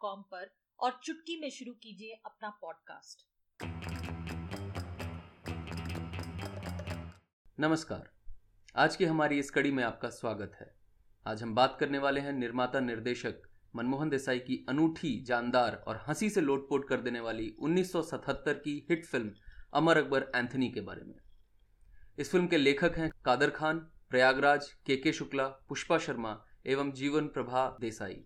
com पर और चुटकी में शुरू कीजिए अपना पॉडकास्ट नमस्कार। आज की हमारी इस कड़ी में आपका स्वागत है। आज हम बात करने वाले हैं निर्माता निर्देशक मनमोहन देसाई की अनूठी, जानदार और हँसी से लोटपोट कर देने वाली 1977 की hit film Amar Akbar Anthony के बारे में। इस फ़िल्म के लेखक हैं कादर खान, प्रयागराज, के के शुक्ला, पुष्पा शर्मा एवं जीवन प्रभा देसाई।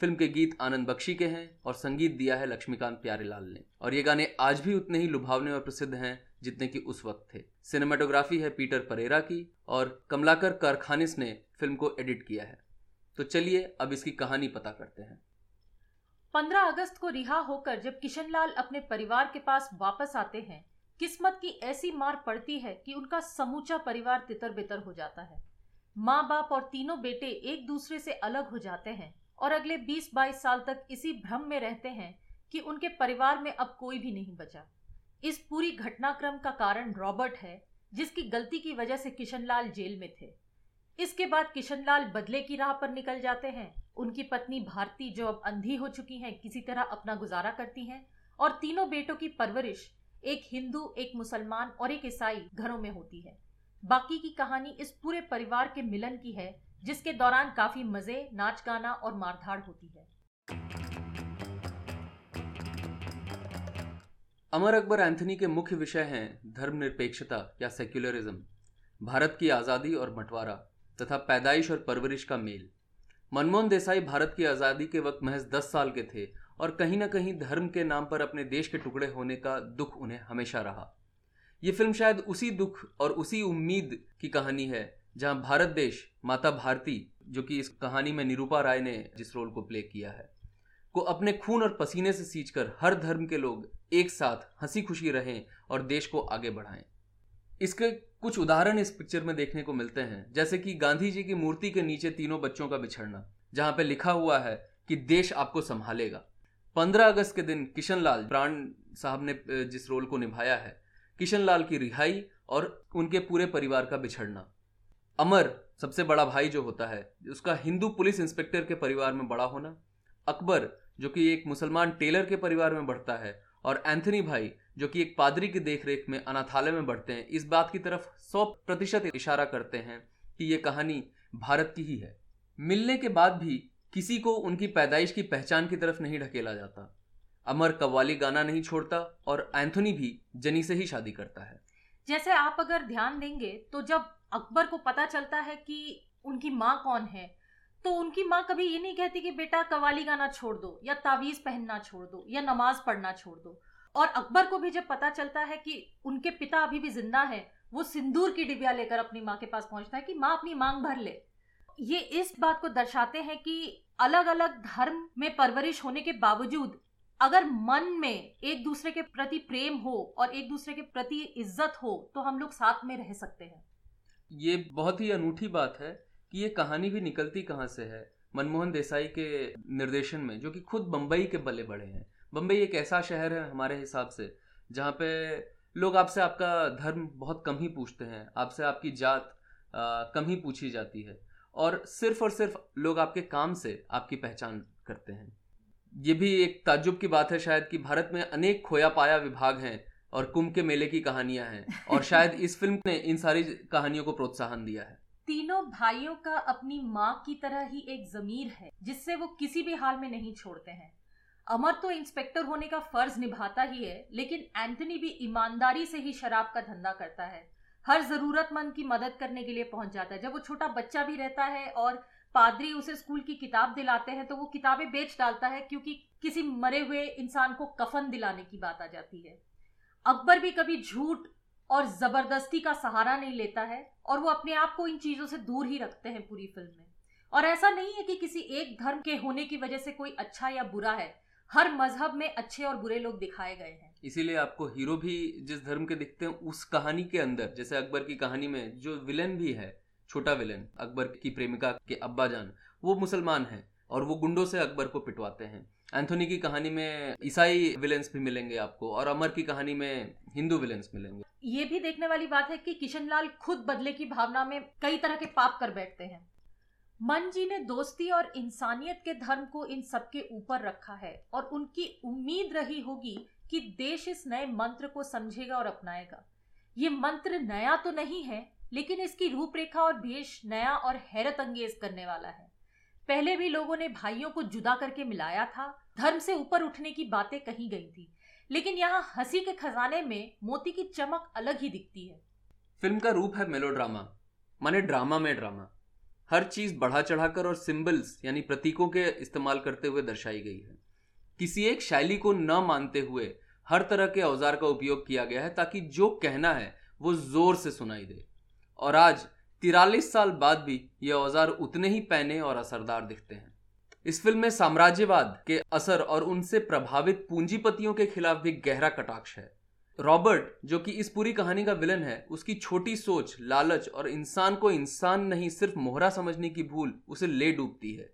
फ़िल्म के गीत आनंद बख्शी के हैं और संगीत दिया है लक्ष्मीकांत प्यारेलाल ने। और ये गाने आज भी उतने ही लुभावने और प्रसिद्ध हैं जितने कि उस वक्त थे। सिनेमाटोग्राफी है पीटर परेरा की और कमलाकर कारखानिस ने फ़िल्म को एडिट किया है। तो चलिए अब इसकी कहानी पता करते हैं। 15 अगस्त को रिहा होकर जब किशनलाल अपने परिवार के पास वापस आते हैं, किस्मत की ऐसी मार पड़ती है कि उनका समूचा परिवार तितर बितर हो जाता है। माँ बाप और तीनों बेटे एक दूसरे से अलग हो जाते हैं और अगले 20-22 साल तक इसी भ्रम में रहते हैं कि उनके परिवार में अब कोई भी नहीं बचा। इस पूरी घटनाक्रम का कारण रॉबर्ट है, जिसकी गलती की वजह से किशनलाल जेल में थे। इसके बाद किशनलाल बदले की राह पर निकल जाते हैं। उनकी पत्नी भारती जो अब अंधी हो चुकी हैं, किसी तरह अपना गुजारा करती हैं और तीनों बेटों की परवरिश एक हिंदू, एक मुसलमान और एक ईसाई घरों में होती है। बाकी की कहानी इस पूरे परिवार के मिलन की है, जिसके दौरान काफ़ी मज़े, नाच गाना और मारधाड़ होती है। अमर अकबर एंथनी के मुख्य विषय हैं धर्मनिरपेक्षता या सेक्युलरिज्म, भारत की आज़ादी और बंटवारा, तथा पैदाइश और परवरिश का मेल। मनमोहन देसाई भारत की आज़ादी के वक्त महज दस साल के थे, और कहीं ना कहीं धर्म के नाम पर अपने देश के टुकड़े होने का दुख उन्हें हमेशा रहा। ये फ़िल्म शायद उसी दुख और उसी उम्मीद की कहानी है, जहाँ भारत देश, माता भारती, जो कि इस कहानी में निरूपा राय ने जिस रोल को प्ले किया है, को अपने खून और पसीने से सींचकर हर धर्म के लोग एक साथ हँसी खुशी रहें और देश को आगे बढ़ाएँ। इसके कुछ उदाहरण इस पिक्चर में देखने को मिलते हैं, जैसे कि गांधी जी की मूर्ति के नीचे तीनों बच्चों का बिछड़ना, जहाँ पे लिखा हुआ है कि देश आपको संभालेगा। पंद्रह अगस्त के दिन किशन लाल प्राण साहब ने जिस रोल को निभाया है किशन लाल की रिहाई और उनके पूरे परिवार का बिछड़ना। अमर सबसे बड़ा भाई जो होता है, उसका हिंदू पुलिस इंस्पेक्टर के परिवार में बड़ा होना, अकबर, जो कि एक मुसलमान टेलर के परिवार में बढ़ता है, और एंथनी भाई, जो कि एक पादरी की देखरेख में अनाथालय में बढ़ते हैं, इस बात की तरफ़ सौ प्रतिशत इशारा करते हैं कि ये कहानी भारत की ही है। मिलने के बाद भी किसी को उनकी पैदाइश की पहचान की तरफ़ नहीं ढकेला जाता। अमर कव्वाली गाना नहीं छोड़ता और एंथोनी भी जनी से ही शादी करता है। जैसे आप अगर ध्यान देंगे तो जब अकबर को पता चलता है कि उनकी माँ कौन है तो उनकी माँ कभी ये नहीं कहती कि, बेटा कवाली गाना छोड़ दो, या तावीज पहनना छोड़ दो, या नमाज़ पढ़ना छोड़ दो। और अकबर को भी जब पता चलता है कि उनके पिता अभी भी ज़िंदा है, वो सिंदूर की डिबिया लेकर अपनी माँ के पास पहुँचता है कि, माँ, अपनी मांग भर ले। ये इस बात को दर्शाते हैं कि अलग अलग धर्म में परवरिश होने के बावजूद अगर मन में एक दूसरे के प्रति प्रेम हो और एक दूसरे के प्रति इज़्ज़त हो तो हम लोग साथ में रह सकते हैं। ये बहुत ही अनूठी बात है कि ये कहानी भी निकलती कहाँ से है मनमोहन देसाई के निर्देशन में जो कि खुद बम्बई के बल्ले बड़े हैं। बम्बई एक ऐसा शहर है हमारे हिसाब से जहाँ पे लोग आपसे आपका धर्म बहुत कम ही पूछते हैं आपसे आपकी जात आ, कम ही पूछी जाती है। और सिर्फ़ और सिर्फ़ लोग आपके काम से आपकी पहचान करते हैं। ये भी एक ताजुब की बात है शायद कि भारत में अनेक खोया पाया विभाग हैं और कुंभ के मेले की कहानियाँ हैं और शायद इस फ़िल्म ने इन सारी कहानियों को प्रोत्साहन दिया है। तीनों भाइयों का अपनी माँ की तरह ही एक जमीर है जिससे वो किसी भी हाल में नहीं छोड़ते हैं। अमर तो इंस्पेक्टर होने का फ़र्ज़ निभाता ही है लेकिन एंथनी भी ईमानदारी से ही शराब का धंधा करता है। हर जरूरतमंद की मदद करने के लिए पहुँच जाता है जब वो छोटा बच्चा भी रहता है और पादरी उसे स्कूल की किताब दिलाते हैं तो वो किताबें बेच डालता है क्योंकि किसी मरे हुए इंसान को कफन दिलाने की बात आ जाती है। अकबर भी कभी झूठ और ज़बरदस्ती का सहारा नहीं लेता है और वो अपने आप को इन चीज़ों से दूर ही रखते हैं पूरी फ़िल्म में। और ऐसा नहीं है कि किसी एक धर्म के होने की वजह से कोई अच्छा या बुरा है, हर मज़हब में अच्छे और बुरे लोग दिखाए गए हैं। इसीलिए आपको हीरो भी जिस धर्म के दिखते हैं, उस कहानी के अंदर, जैसे अकबर की कहानी में, जो विलेन भी है छोटा विलेन, अकबर की प्रेमिका के अब्बा जान वो मुसलमान हैं और वो गुंडों से अकबर को पिटवाते हैं। एंथोनी की कहानी में ईसाई विलेंस भी मिलेंगे आपको और अमर की कहानी में हिंदू विलेंस मिलेंगे। ये भी देखने वाली बात है कि किशनलाल खुद बदले की भावना में कई तरह के पाप कर बैठते हैं। मन जी ने दोस्ती और इंसानियत के धर्म को इन सबके ऊपर रखा है और उनकी उम्मीद रही होगी कि देश इस नए मंत्र को समझेगा और अपनाएगा। ये मंत्र नया तो नहीं है लेकिन इसकी रूपरेखा और भेष नया और हैरत अंगेज करने वाला है। पहले भी लोगों ने भाइयों को जुदा करके मिलाया था, धर्म से ऊपर उठने की बातें कही गई थी, लेकिन यहाँ हँसी के खजाने में मोती की चमक अलग ही दिखती है। फ़िल्म का रूप है मेलोड्रामा माने ड्रामा में ड्रामा हर चीज़ बढ़ा चढ़ाकर और सिंबल्स यानी प्रतीकों के इस्तेमाल करते हुए दर्शाई गई है। किसी एक शैली को न मानते हुए हर तरह के औज़ार का उपयोग किया गया है ताकि जो कहना है, वो ज़ोर से सुनाई दे। और आज, तिरालीस साल बाद भी ये औज़ार उतने ही पैने और असरदार दिखते हैं। इस फ़िल्म में साम्राज्यवाद के असर और उनसे प्रभावित पूंजीपतियों के खिलाफ भी गहरा कटाक्ष है। रॉबर्ट, जो कि इस पूरी कहानी का विलन है, उसकी छोटी सोच, लालच और इंसान को इंसान नहीं, सिर्फ़ मोहरा समझने की भूल उसे ले डूबती है।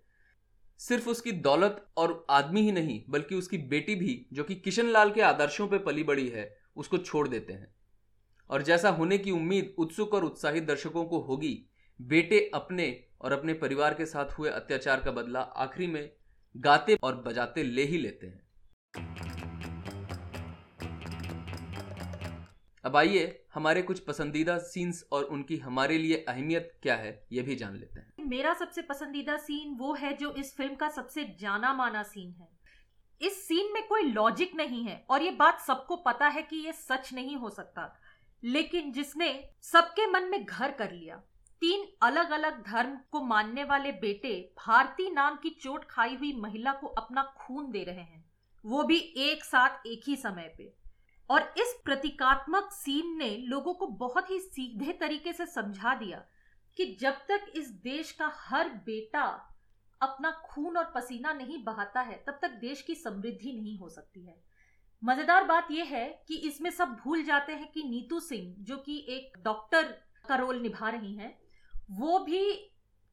सिर्फ़ उसकी दौलत और आदमी ही नहीं, बल्कि उसकी बेटी भी, जो कि किशन लाल के आदर्शों पर पली बड़ी है, उसको छोड़ देते हैं। और जैसा होने की उम्मीद उत्सुक और उत्साहित दर्शकों को होगी, बेटे अपने और अपने परिवार के साथ हुए अत्याचार का बदला आखिरी में गाते और बजाते ले ही लेते हैं। अब आइए हमारे कुछ पसंदीदा सीन्स और उनकी हमारे लिए अहमियत क्या है, ये भी जान लेते हैं। मेरा सबसे पसंदीदा सीन वो है जो इस फ़िल्म का सबसे जाना माना सीन है। इस सीन में कोई लॉजिक नहीं है और ये बात सबको पता है कि ये सच नहीं हो सकता। लेकिन जिसने सबके मन में घर कर लिया, तीन अलग अलग धर्म को मानने वाले बेटे भारती नाम की चोट खाई हुई महिला को अपना खून दे रहे हैं, वो भी एक साथ एक ही समय पे। और इस प्रतीकात्मक सीन ने लोगों को बहुत ही सीधे तरीके से समझा दिया कि जब तक इस देश का हर बेटा अपना खून और पसीना नहीं बहाता है, तब तक देश की समृद्धि नहीं हो सकती है। मज़ेदार बात यह है कि इसमें सब भूल जाते हैं कि नीतू सिंह, जो कि एक डॉक्टर का रोल निभा रही हैं, वो भी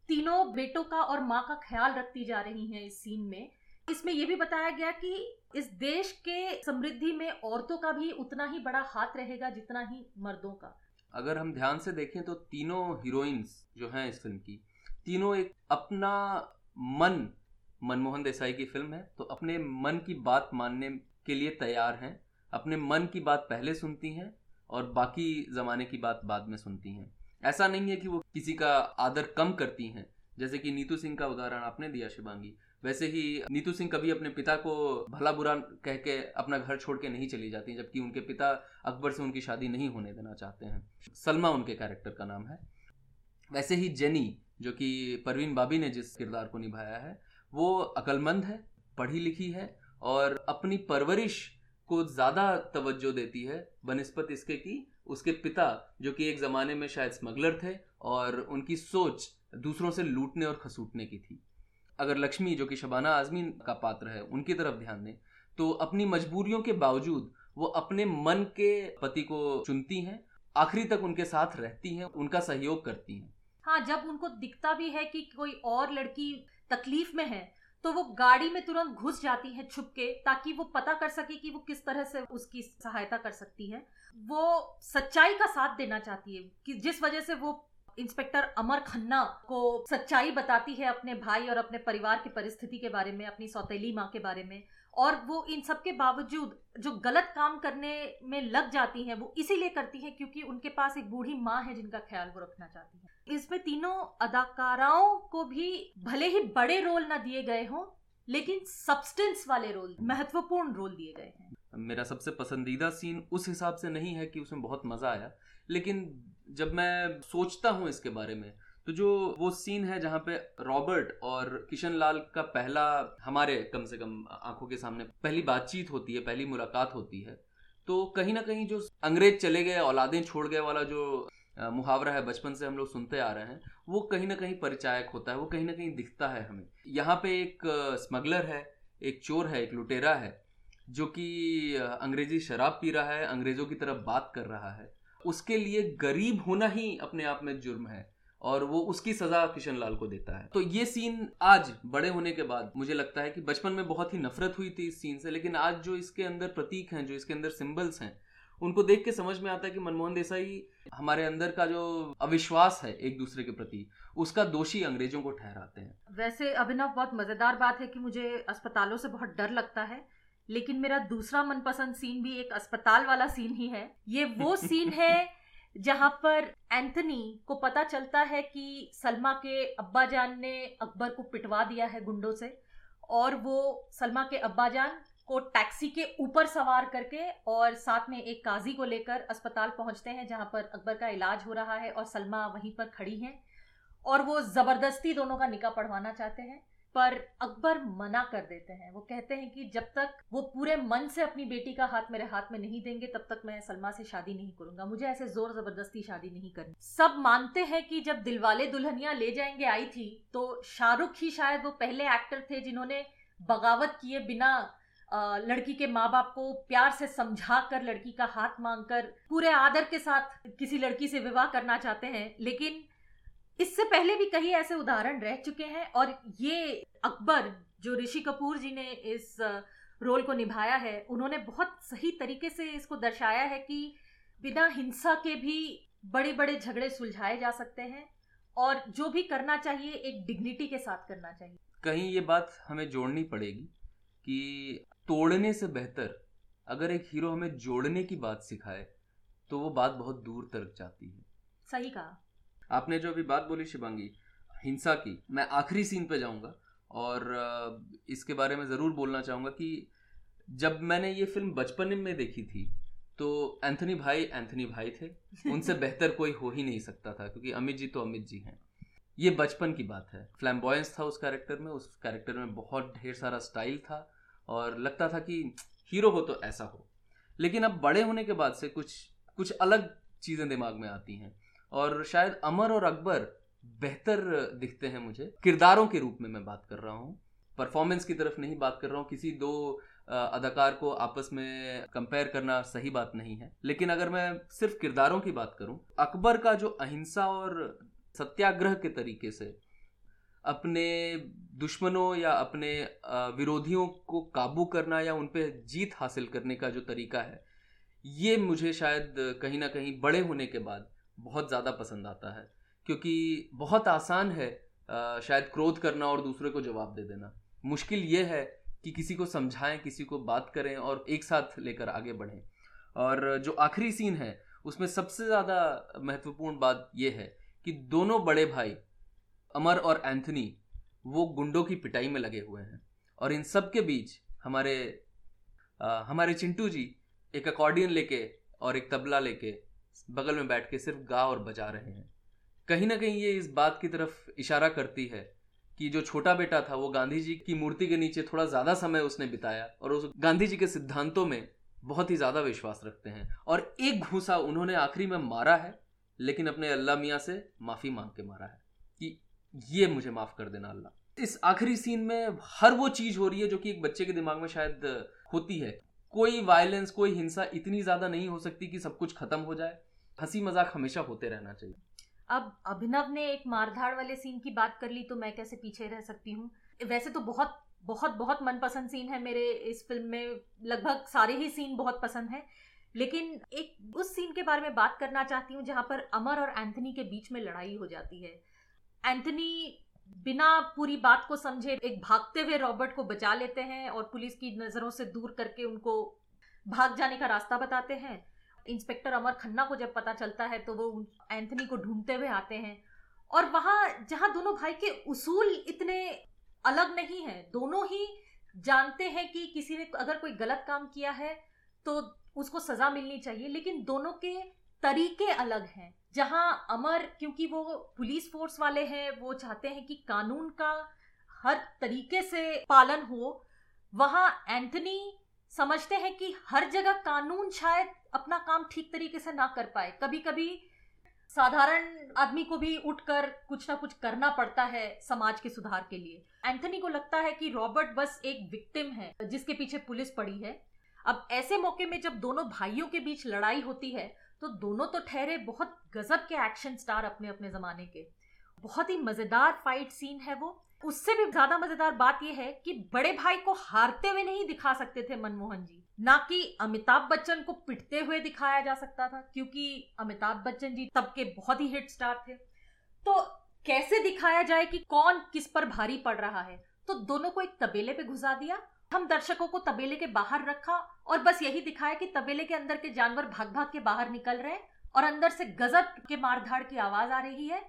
तीनों बेटों का और माँ का ख्याल रखती जा रही हैं इस सीन में। इसमें यह भी बताया गया कि इस देश के समृद्धि में औरतों का भी उतना ही बड़ा हाथ रहेगा जितना ही मर्दों का। अगर हम ध्यान से देखें तो तीनों हीरोइंस जो हैं इस फ़िल्म की, तीनों एक अपना मन, मनमोहन देसाई की फ़िल्म है तो अपने मन की बात मानने के लिए तैयार हैं, अपने मन की बात पहले सुनती हैं और बाकी ज़माने की बात बाद में सुनती हैं। ऐसा नहीं है कि वो किसी का आदर कम करती हैं, जैसे कि नीतू सिंह का उदाहरण आपने दिया, शिवांगी। वैसे ही नीतू सिंह कभी अपने पिता को भला बुरा कह के अपना घर छोड़ के नहीं चली जाती, जबकि उनके पिता अकबर से उनकी शादी नहीं होने देना चाहते हैं। सलमा उनके कैरेक्टर का नाम है। वैसे ही जेनी, जो कि परवीन बाबी ने जिस किरदार को निभाया है, वो अकलमंद है, पढ़ी लिखी है और अपनी परवरिश को ज़्यादा तवज्जो देती है बनस्पत इसके कि उसके पिता, जो कि एक ज़माने में शायद स्मगलर थे और उनकी सोच दूसरों से लूटने और खसूटने की थी। अगर लक्ष्मी, जो कि शबाना आजमी का पात्र है, उनकी तरफ़ ध्यान दें तो अपनी मजबूरियों के बावजूद वो अपने मन के पति को चुनती हैं, आखिरी तक उनके साथ रहती हैं, उनका सहयोग करती हैं। हाँ जब उनको दिखता भी है कि कोई और लड़की तकलीफ़ में है तो वो गाड़ी में तुरंत घुस जाती है छुप के ताकि वो पता कर सके कि वो किस तरह से उसकी सहायता कर सकती है। वो सच्चाई का साथ देना चाहती है, कि जिस वजह से वो इंस्पेक्टर अमर खन्ना को सच्चाई बताती है अपने भाई और अपने परिवार की परिस्थिति के बारे में, अपनी सौतेली माँ के बारे में। और वो इन सब के बावजूद जो गलत काम करने में लग जाती हैं, वो इसीलिए करती हैं क्योंकि उनके पास एक बूढ़ी माँ है जिनका ख्याल वो रखना चाहती है। इसमें तीनों अदाकाराओं को भी भले ही बड़े रोल ना दिए गए हों, लेकिन सब्सटेंस वाले रोल, महत्वपूर्ण रोल दिए गए हैं। मेरा सबसे पसंदीदा सीन उस हिसाब से नहीं है कि उसमें बहुत मज़ा आया, लेकिन जब मैं सोचता हूँ इसके बारे में तो जो वो सीन है जहाँ पे रॉबर्ट और किशन लाल का पहला, हमारे कम से कम आँखों के सामने पहली बातचीत होती है, पहली मुलाकात होती है तो कहीं ना कहीं जो अंग्रेज़ चले गए, औलादें छोड़ गए वाला जो मुहावरा है बचपन से हम लोग सुनते आ रहे हैं, वो कहीं ना कहीं परिचायक होता है, वो कहीं ना कहीं दिखता है हमें। यहाँ पे एक स्मगलर है, एक चोर है, एक लुटेरा है, जो कि अंग्रेज़ी शराब पी रहा है, अंग्रेज़ों की तरफ़ बात कर रहा है, उसके लिए गरीब होना ही अपने आप में जुर्म है। और वो उसकी सजा किशन लाल को देता है। तो ये सीन आज बड़े होने के बाद मुझे लगता है कि बचपन में बहुत ही नफरत हुई थी इस सीन से, लेकिन आज जो इसके अंदर प्रतीक हैं, जो इसके अंदर सिंबल्स हैं, उनको देख के समझ में आता है कि मनमोहन देसाई हमारे अंदर का जो अविश्वास है एक दूसरे के प्रति, उसका दोषी अंग्रेज़ों को ठहराते हैं। वैसे अभिनव, बहुत मज़ेदार बात है कि मुझे अस्पतालों से बहुत डर लगता है, लेकिन मेरा दूसरा मनपसंद सीन भी एक अस्पताल वाला सीन ही है। ये वो सीन है जहाँ पर एंथनी को पता चलता है कि सलमा के अब्बा जान ने अकबर को पिटवा दिया है गुंडों से, और वो सलमा के अब्बा जान को टैक्सी के ऊपर सवार करके और साथ में एक काजी को लेकर अस्पताल पहुँचते हैं, जहाँ पर अकबर का इलाज हो रहा है और सलमा वहीं पर खड़ी हैं, और वो ज़बरदस्ती दोनों का निकाह पढ़वाना चाहते हैं। पर अकबर मना कर देते हैं। वो कहते हैं कि जब तक वो पूरे मन से अपनी बेटी का हाथ मेरे हाथ में नहीं देंगे, तब तक मैं सलमा से शादी नहीं करूँगा। मुझे ऐसे ज़ोर ज़बरदस्ती शादी नहीं करनी। सब मानते हैं कि जब दिलवाले दुल्हनिया ले जाएँगे आई थी तो शाहरुख ही शायद वो पहले एक्टर थे जिन्होंने बगावत किए बिना लड़की के माँ बाप को प्यार से समझा कर लड़की का हाथ मांगकर, पूरे आदर के साथ किसी लड़की से विवाह करना चाहते हैं। लेकिन इससे पहले भी कई ऐसे उदाहरण रह चुके हैं और ये अकबर जो ऋषि कपूर जी ने इस रोल को निभाया है उन्होंने बहुत सही तरीके से इसको दर्शाया है कि बिना हिंसा के भी बड़े बड़े झगड़े सुलझाए जा सकते हैं और जो भी करना चाहिए एक डिग्निटी के साथ करना चाहिए। कहीं ये बात हमें जोड़नी पड़ेगी कि तोड़ने से बेहतर अगर एक हीरो हमें जोड़ने की बात सिखाए तो वो बात बहुत दूर तक जाती है। सही कहा। आपने जो अभी बात बोली शिवांगी हिंसा की मैं आखिरी सीन पे जाऊँगा और इसके बारे में ज़रूर बोलना चाहूँगा कि जब मैंने ये फ़िल्म बचपन में देखी थी तो एंथनी भाई एंथनी भाई थे उनसे बेहतर कोई हो ही नहीं सकता था क्योंकि अमित जी तो अमित जी हैं। ये बचपन की बात है। फ्लैम्बॉयंस था उस कैरेक्टर में उस कैरेक्टर में बहुत ढेर सारा स्टाइल था और लगता था कि हीरो हो तो ऐसा हो। लेकिन अब बड़े होने के बाद से कुछ कुछ अलग चीज़ें दिमाग में आती हैं। और शायद अमर और अकबर बेहतर दिखते हैं मुझे। किरदारों के रूप में मैं बात कर रहा हूँ। परफॉर्मेंस की तरफ़ नहीं बात कर रहा हूँ। किसी दो अदाकार को आपस में कंपेयर करना सही बात नहीं है। लेकिन अगर मैं सिर्फ़ किरदारों की बात करूँ, अकबर का जो अहिंसा और सत्याग्रह के तरीके से अपने दुश्मनों या अपने विरोधियों को काबू करना या उन पर जीत हासिल करने का जो तरीका है, ये मुझे शायद कहीं ना कहीं बड़े होने के बाद बहुत ज़्यादा पसंद आता है क्योंकि बहुत आसान है शायद क्रोध करना और दूसरे को जवाब दे देना। मुश्किल ये है कि किसी को समझाएँ किसी को बात करें और एक साथ लेकर आगे बढ़ें। और जो आखिरी सीन है उसमें सबसे ज़्यादा महत्वपूर्ण बात यह है कि दोनों बड़े भाई अमर और एंथनी वो गुंडों की पिटाई में लगे हुए हैं। और इन सब के बीच हमारे आ, हमारे चिंटू जी एक अकॉर्डियन लेके और एक तबला लेके बगल में बैठ के सिर्फ़ गा और बजा रहे हैं। कहीं ना कहीं ये इस बात की तरफ़ इशारा करती है कि जो छोटा बेटा था, वो गांधी जी की मूर्ति के नीचे थोड़ा ज़्यादा समय उसने बिताया और उस गांधी जी के सिद्धांतों में बहुत ही ज़्यादा विश्वास रखते हैं। और एक घूसा उन्होंने आखिरी में मारा है, लेकिन अपने अल्लाह मियाँ से माफ़ी मांग के मारा है कि ये मुझे माफ़ कर देना अल्लाह। इस आखिरी सीन में हर वो चीज़ हो रही है जो कि एक बच्चे के दिमाग में शायद होती है। कोई वायलेंस कोई हिंसा इतनी ज़्यादा नहीं हो सकती कि सब कुछ ख़त्म हो जाए। हँसी मज़ाक हमेशा होते रहना चाहिए। अब अभिनव ने एक मारधाड़ वाले सीन की बात कर ली तो मैं कैसे पीछे रह सकती हूँ? वैसे तो बहुत बहुत बहुत मनपसंद सीन है मेरे इस फ़िल्म में। लगभग सारे ही सीन बहुत पसंद हैं। लेकिन एक, उस सीन के बारे में बात करना चाहती हूँ जहाँ पर अमर और एंथनी के बीच में लड़ाई हो जाती है। एंथनी बिना पूरी बात को समझे एक भागते हुए रॉबर्ट को बचा लेते हैं और पुलिस की नज़रों से दूर करके उनको भाग जाने का रास्ता बताते हैं। इंस्पेक्टर अमर खन्ना को जब पता चलता है तो वो एंथनी को ढूंढते हुए आते हैं। और वहाँ, जहाँ दोनों भाई के उसूल इतने अलग नहीं है, दोनों ही जानते हैं कि किसी ने अगर कोई गलत काम किया है तो उसको सजा मिलनी चाहिए, लेकिन दोनों के तरीके अलग हैं, जहाँ अमर, क्योंकि वो पुलिस फोर्स वाले हैं, वो चाहते हैं कि कानून का हर तरीके से पालन हो, वहाँ एंथनी समझते हैं कि हर जगह कानून शायद अपना काम ठीक तरीके से ना कर पाए। कभी कभी साधारण आदमी को भी उठकर कुछ ना कुछ करना पड़ता है समाज के सुधार के लिए। एंथनी को लगता है कि रॉबर्ट बस एक विक्टिम है, जिसके पीछे पुलिस पड़ी है। अब ऐसे मौके में जब दोनों भाइयों के बीच लड़ाई होती है तो दोनों तो ठहरे बहुत गजब के एक्शन स्टार अपने अपने जमाने के। बहुत ही मज़ेदार फाइट सीन है वो। उससे भी ज़्यादा मज़ेदार बात यह है कि बड़े भाई को हारते हुए नहीं दिखा सकते थे मनमोहन जी। ना कि अमिताभ बच्चन को पिटते हुए दिखाया जा सकता था, क्योंकि अमिताभ बच्चन जी तब के बहुत ही हिट स्टार थे। तो कैसे दिखाया जाए कि कौन किस पर भारी पड़ रहा है? तो दोनों को एक तबेले पे घुसा दिया हम दर्शकों को तबेले के बाहर रखा और बस यही दिखाया कि तबेले के अंदर के जानवर भाग भाग के बाहर निकल रहे हैं और अंदर से गजब के मारधाड़ की आवाज़ आ रही है।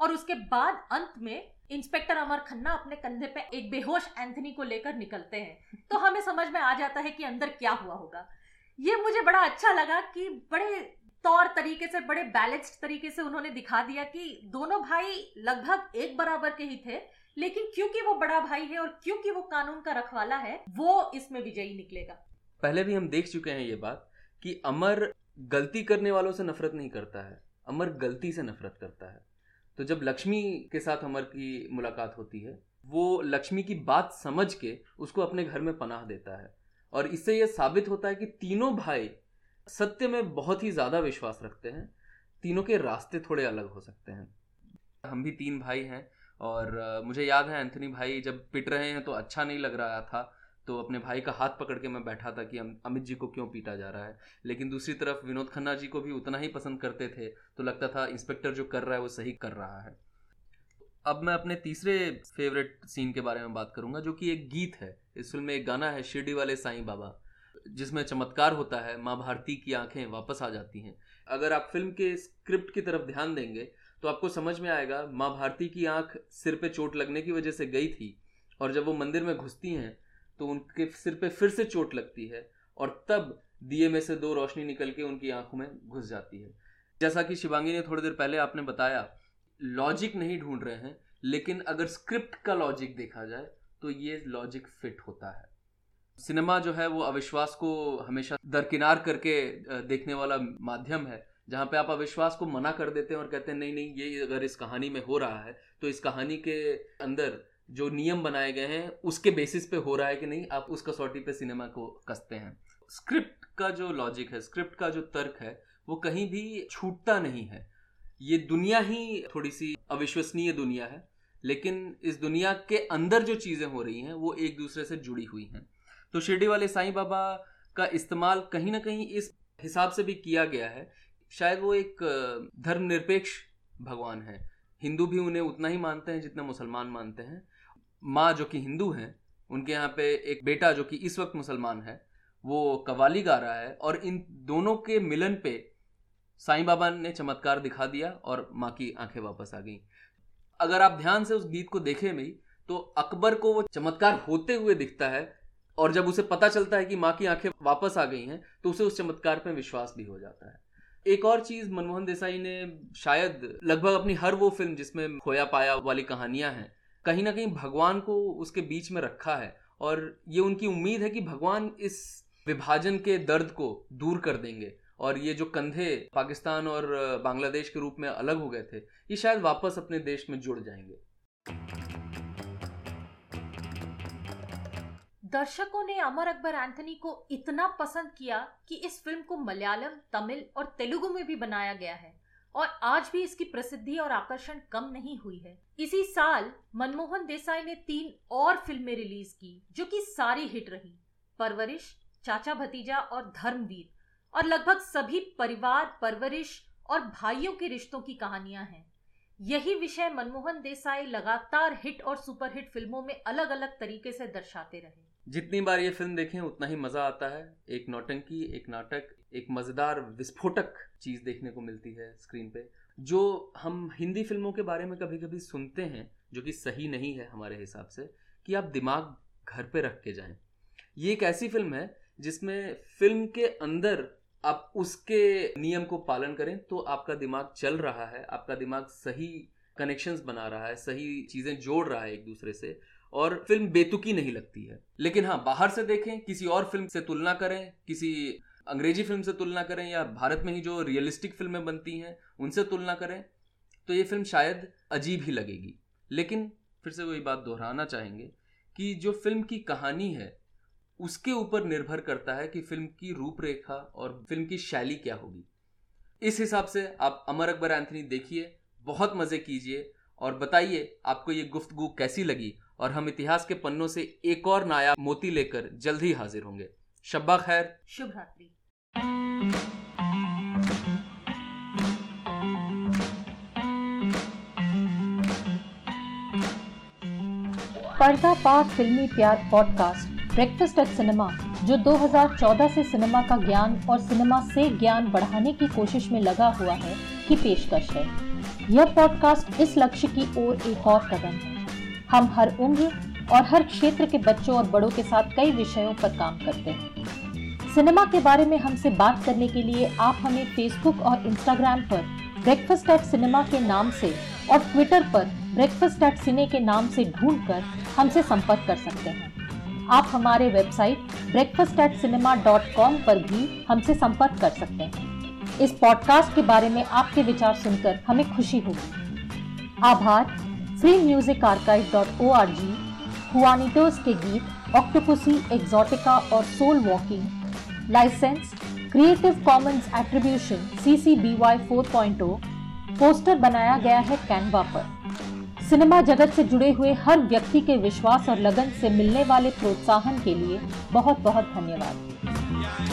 और उसके बाद अंत में इंस्पेक्टर अमर खन्ना अपने कंधे पे एक बेहोश एंथनी को लेकर निकलते हैं। तो हमें समझ में आ जाता है कि अंदर क्या हुआ होगा। ये मुझे बड़ा अच्छा लगा कि बड़े तौर तरीके से, बड़े बैलेंस्ड तरीके से उन्होंने दिखा दिया कि दोनों भाई लगभग एक बराबर के ही थे। लेकिन क्योंकि वो बड़ा भाई है और क्योंकि वो कानून का रखवाला है, वो इसमें विजयी निकलेगा। पहले भी हम देख चुके हैं ये बात कि अमर गलती करने वालों से नफरत नहीं करता है, अमर गलती से नफरत करता है। तो जब लक्ष्मी के साथ अमर की मुलाकात होती है, वो लक्ष्मी की बात समझ के उसको अपने घर में पनाह देता है। और इससे यह साबित होता है कि तीनों भाई सत्य में बहुत ही ज़्यादा विश्वास रखते हैं, तीनों के रास्ते थोड़े अलग हो सकते हैं। हम भी तीन भाई हैं और मुझे याद है एंथनी भाई जब पिट रहे हैं तो अच्छा नहीं लग रहा था तो अपने भाई का हाथ पकड़ के मैं बैठा था कि अमित जी को क्यों पीटा जा रहा है। लेकिन दूसरी तरफ़ विनोद खन्ना जी को भी उतना ही पसंद करते थे तो लगता था इंस्पेक्टर जो कर रहा है वो सही कर रहा है। अब मैं अपने तीसरे फेवरेट सीन के बारे में बात करूँगा, जो कि एक गीत है। इस फ़िल्म में एक गाना है, शिरडी वाले साईं बाबा, जिसमें चमत्कार होता है, माँ भारती की आँखें वापस आ जाती हैं। अगर आप फ़िल्म के स्क्रिप्ट की तरफ़ ध्यान देंगे तो आपको समझ में आएगा, माँ भारती की आँख सिर पे चोट लगने की वजह से गई थी और जब वो मंदिर में घुसती हैं तो उनके सिर पे फिर से चोट लगती है और तब दिए में से दो रोशनी निकल के उनकी आँखों में घुस जाती है। जैसा कि शिवांगी ने थोड़ी देर पहले आपने बताया, लॉजिक नहीं ढूंढ रहे हैं, लेकिन अगर स्क्रिप्ट का लॉजिक देखा जाए तो ये लॉजिक फिट होता है। सिनेमा जो है, वो अविश्वास को हमेशा दरकिनार करके देखने वाला माध्यम है। जहाँ पे आप अविश्वास को मना कर देते हैं और कहते हैं, नहीं नहीं, ये अगर इस कहानी में हो रहा है तो इस कहानी के अंदर जो नियम बनाए गए हैं, उसके बेसिस पे हो रहा है कि नहीं, आप उस कसौटी पे सिनेमा को कसते हैं। स्क्रिप्ट का जो लॉजिक है, स्क्रिप्ट का जो तर्क है, वो कहीं भी छूटता नहीं है। ये दुनिया ही थोड़ी सी अविश्वसनीय दुनिया है, लेकिन इस दुनिया के अंदर जो चीज़ें हो रही हैं, वो एक दूसरे से जुड़ी हुई हैं। तो शिरडी वाले साईं बाबा का इस्तेमाल कहीं ना कहीं इस हिसाब से भी किया गया है शायद वो एक धर्मनिरपेक्ष भगवान है। हिंदू भी उन्हें उतना ही मानते हैं जितना मुसलमान मानते हैं। माँ जो कि हिंदू हैं, उनके यहाँ पे एक बेटा जो कि इस वक्त मुसलमान है, वो कवाली गा रहा है और इन दोनों के मिलन पे साईं बाबा ने चमत्कार दिखा दिया और माँ की आँखें वापस आ गई। अगर आप ध्यान से उस गीत को देखें भी तो अकबर को वो चमत्कार होते हुए दिखता है और जब उसे पता चलता है कि माँ की आँखें वापस आ गई हैं तो उसे उस चमत्कार पर विश्वास भी हो जाता है। एक और चीज़ मनमोहन देसाई ने शायद लगभग अपनी हर वो फ़िल्म जिसमें खोया पाया वाली कहानियाँ हैं, कहीं ना कहीं भगवान को उसके बीच में रखा है और ये उनकी उम्मीद है कि भगवान इस विभाजन के दर्द को दूर कर देंगे और ये जो कंधे पाकिस्तान और बांग्लादेश के रूप में अलग हो गए थे, ये शायद वापस अपने देश में जुड़ जाएँगे। दर्शकों ने अमर अकबर एंथनी को इतना पसंद किया कि इस फ़िल्म को मलयालम, तमिल और तेलुगु में भी बनाया गया है और आज भी इसकी प्रसिद्धि और आकर्षण कम नहीं हुई है। इसी साल मनमोहन देसाई ने तीन और फ़िल्में रिलीज़ की, जो कि सारी हिट रही। परवरिश, चाचा भतीजा और धर्मवीर। और लगभग सभी परिवार, परवरिश और भाइयों के रिश्तों की कहानियाँ हैं। यही विषय मनमोहन देसाई लगातार हिट और सुपरहिट फ़िल्मों में अलग अलग तरीके से दर्शाते रहे। जितनी बार ये फ़िल्म देखें, उतना ही मज़ा आता है। एक नौटंकी, एक नाटक, एक मज़ेदार, विस्फोटक चीज़ देखने को मिलती है स्क्रीन पे, जो हम हिंदी फ़िल्मों के बारे में कभी कभी सुनते हैं, जो कि सही नहीं है हमारे हिसाब से, कि आप दिमाग घर पे रख के जाएँ। ये एक ऐसी फ़िल्म है, जिसमें फ़िल्म के अंदर आप उसके नियम को पालन करें तो आपका दिमाग चल रहा है, आपका दिमाग सही कनेक्शंस बना रहा है, सही चीज़ें जोड़ रहा है एक दूसरे से और फ़िल्म बेतुकी नहीं लगती है। लेकिन हाँ बाहर से देखें, किसी और फ़िल्म से तुलना करें, किसी अंग्रेज़ी फ़िल्म से तुलना करें या भारत में ही जो रियलिस्टिक फ़िल्में बनती हैं, उनसे तुलना करें तो ये फ़िल्म शायद अजीब ही लगेगी। लेकिन फिर से वही बात दोहराना चाहेंगे कि जो फ़िल्म की कहानी है, उसके ऊपर निर्भर करता है कि फ़िल्म की रूपरेखा और फ़िल्म की शैली क्या होगी। इस हिसाब से आप अमर अकबर एंथनी देखिए, बहुत मज़े कीजिए और बताइए आपको ये गुफ्तगु कैसी लगी और हम इतिहास के पन्नों से एक और नायाब मोती लेकर जल्द ही हाजिर होंगे। शब्बा खैर। शुभ रात्रि। पर्दा फिल्मी प्यार पॉडकास्ट ब्रेकफास्ट एट सिनेमा जो 2014 से सिनेमा का ज्ञान और सिनेमा से ज्ञान बढ़ाने की कोशिश में लगा हुआ है की पेशकश है। यह पॉडकास्ट इस लक्ष्य की ओर एक और कदम है। हम हर उम्र और हर क्षेत्र के बच्चों और बड़ों के साथ कई विषयों पर काम करते हैं। सिनेमा के बारे में हमसे बात करने के लिए आप हमें फेसबुक और इंस्टाग्राम पर ब्रेकफास्ट एट सिनेमा के नाम से और ट्विटर पर ब्रेकफास्ट एट सिने के नाम से ढूंढकर हमसे संपर्क कर सकते हैं। आप हमारे website breakfast at cinema dot com पर भी हमसे संपर्क कर सकते हैं। इस पॉडकास्ट के बारे में आपके विचार सुनकर हमें खुशी होगी। आभार। Free music archive dot O R G Juanitos के गीत ऑक्टोपुसी एग्जॉटिका और Soul Walking licence creative commons attribution C C B Y four point O poster बनाया गया है कैनवा पर। सिनेमा जगत से जुड़े हुए हर व्यक्ति के विश्वास और लगन से मिलने वाले प्रोत्साहन के लिए बहुत बहुत धन्यवाद।